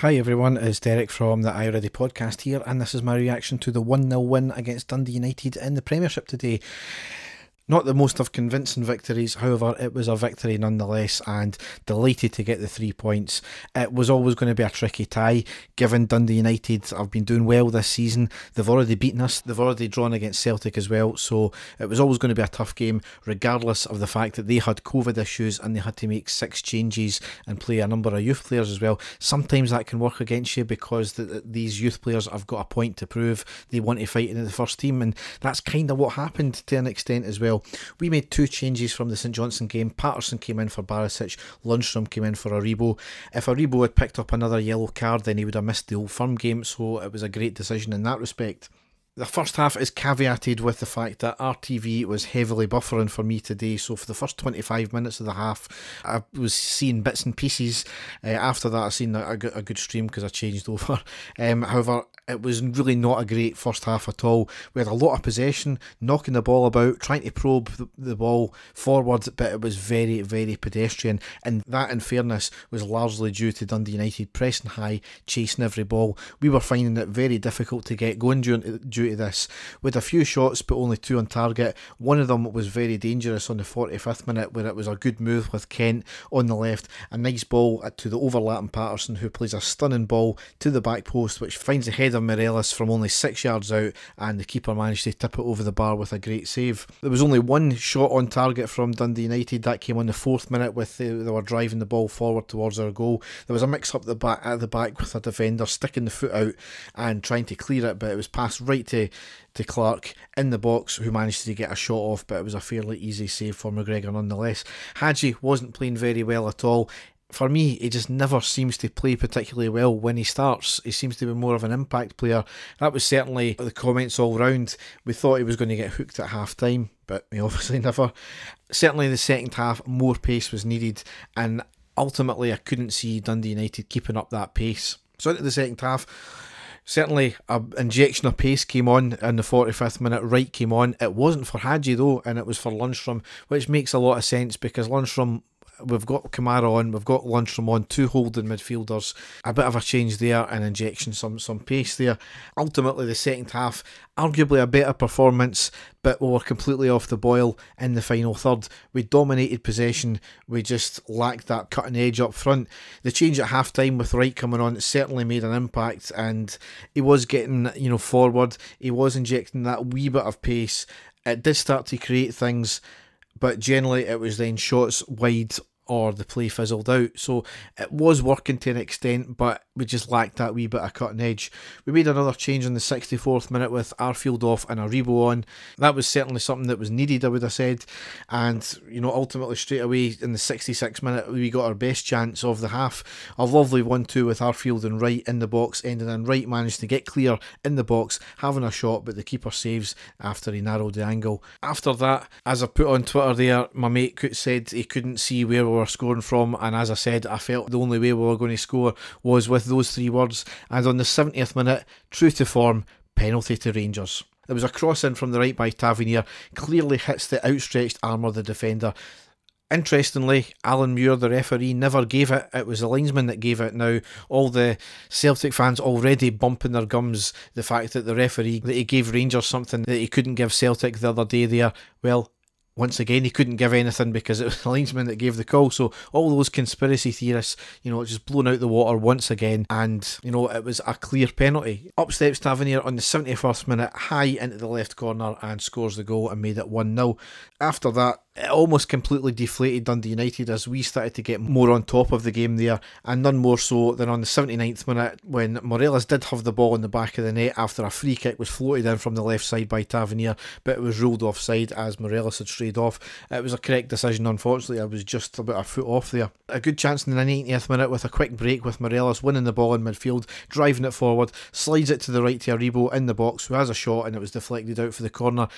Hi everyone, it's Derek from the I Ready podcast here, and this is my reaction to the 1 0 win against Dundee United in the Premiership today. Not the most of convincing victories, however, it was a victory nonetheless, and delighted to get the three points. It was always going to be a tricky tie, given Dundee United have been doing well this season. They've already beaten us, they've already drawn against Celtic as well, so it was always going to be a tough game, regardless of the fact that they had COVID issues and they had to make six changes and play a number of youth players as well. Sometimes that can work against you because the, these youth players have got a point to prove. They want to fight in the first team, and that's kind of what happened to an extent as well. We made two changes from the St Johnstone game. Patterson came in for Barisic, Lundstram came in for Aribo. If Aribo had picked up another yellow card, then he would have missed the Old Firm game, so it was a great decision in that respect. The first half is caveated with the fact that RTV was heavily buffering for me today. So for the first 25 minutes of the half, I was seeing bits and pieces. Uh, after that, I seen a, a good stream because I changed over. Um, however, it was really not a great first half at all. We had a lot of possession, knocking the ball about, trying to probe the, ball forward, but it was very, very pedestrian. And that, in fairness, was largely due to Dundee United pressing high, chasing every ball. We were finding it very difficult to get going due, to this. With a few shots, but only two on target. One of them was very dangerous on the 45th minute, where it was a good move with Kent on the left. A nice ball to the overlapping Patterson, who plays a stunning ball to the back post, which finds the head of Morelos from only six yards out, and the keeper managed to tip it over the bar with a great save. There was only one shot on target from Dundee United. That came on the fourth minute, with the, they were driving the ball forward towards our goal. There was a mix up the back at the back with a defender sticking the foot out and trying to clear it, but it was passed right to to Clark in the box, who managed to get a shot off, but it was a fairly easy save for McGregor nonetheless. Hagi wasn't playing very well at all for me, he just never seems to play particularly well when he starts. He seems to be more of an impact player. That was certainly the comments all round. We thought he was going to get hooked at half time, but he obviously never. Certainly, in the second half, more pace was needed, and ultimately, I couldn't see Dundee United keeping up that pace. So, into the second half, Certainly, an injection of pace came on in the 45th minute. Wright came on. It wasn't for Hagi though, and it was for Lundstram, which makes a lot of sense because Lundstram we've got Kamara on, we've got Lundstram on, two holding midfielders. A bit of a change there, an injection, some some pace there. Ultimately, the second half, arguably a better performance, but we were completely off the boil in the final third. We dominated possession, we just lacked that cutting edge up front. The change at half time with Wright coming on certainly made an impact, and he was getting you know forward. He was injecting that wee bit of pace. It did start to create things but generally it was then shots wide or the play fizzled out. So it was working to an extent, but we just lacked that wee bit of cutting edge. We made another change in the 64th minute with Arfield off and Aribo on. That was certainly something that was needed, I would have said. And, you know, ultimately straight away in the 66th minute, we got our best chance of the half. A lovely 1 2 with Arfield and Wright in the box, ending in Wright managed to get clear in the box, having a shot, but the keeper saves after he narrowed the angle. After that, as I put on Twitter there, my mate said he couldn't see where we were scoring from, and as I said, I felt the only way we were going to score was with those three words. And on the 70th minute, true to form, penalty to Rangers. There was a cross in from the right by Tavernier, clearly hits the outstretched arm of the defender. Interestingly, Alan Muir, the referee, never gave it. It was the linesman that gave it. Now, all the Celtic fans already bumping their gums the fact that the referee that he gave Rangers something that he couldn't give Celtic the other day there. Well, once again, he couldn't give anything because it was the linesman that gave the call. So all those conspiracy theorists, you know, just blown out the water once again. And, you know, it was a clear penalty. Up steps Tavernier on the 71st minute, high into the left corner and scores the goal and made it 1 0. After that, it almost completely deflated Dundee United as we started to get more on top of the game there, and none more so than on the 79th minute when Morelos did have the ball in the back of the net after a free kick was floated in from the left side by Tavernier, but it was ruled offside as Morelos had strayed off. It was a correct decision, unfortunately, I was just about a foot off there. A good chance in the 90th minute with a quick break with Morelos winning the ball in midfield, driving it forward, slides it to the right to Aribo in the box, who has a shot and it was deflected out for the corner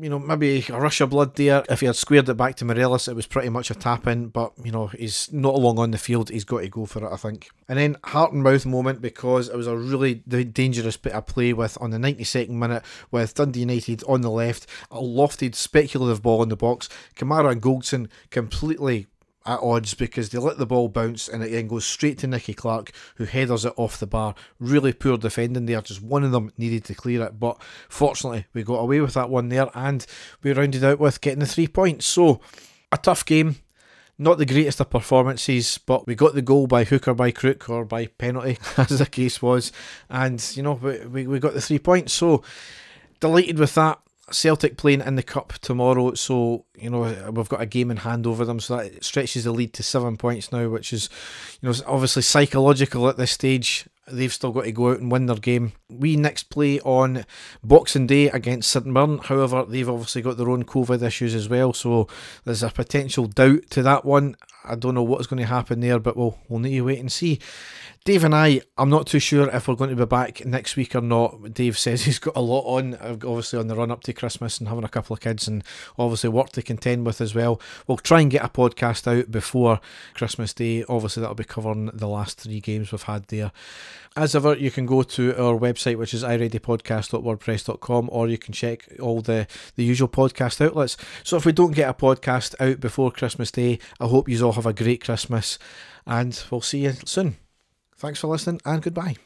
you know, maybe a rush of blood there. If he had squared it back to Morelos, it was pretty much a tap in, but, you know, he's not long on the field. He's got to go for it, I think. And then heart and mouth moment because it was a really dangerous bit of play with on the 92nd minute with Dundee United on the left, a lofted speculative ball in the box. Kamara and Goldson completely at odds because they let the ball bounce and it then goes straight to Nicky Clark, who headers it off the bar. Really poor defending there. Just one of them needed to clear it, but fortunately we got away with that one there and we rounded out with getting the three points. So a tough game. Not the greatest of performances, but we got the goal by hook or by crook or by penalty, as the case was. And, you know, we, we, we got the three points. So, delighted with that. Celtic playing in the cup tomorrow, so you know we've got a game in hand over them, so that stretches the lead to seven points now, which is you know obviously psychological at this stage. They've still got to go out and win their game. We next play on Boxing Day against St Mirren. However, they've obviously got their own COVID issues as well, so there's a potential doubt to that one. I don't know what's going to happen there, but we'll we'll need to wait and see. Dave and I, I'm not too sure if we're going to be back next week or not. Dave says he's got a lot on, uh, obviously on the run up to Christmas and having a couple of kids and obviously work to contend with as well. We'll try and get a podcast out before Christmas Day. Obviously, that'll be covering the last three games we've had there. As ever, you can go to our website, which is ireadypodcast.wordpress.com, or you can check all the, the usual podcast outlets. So if we don't get a podcast out before Christmas Day, I hope you all have a great Christmas, and we'll see you soon. Thanks for listening and goodbye.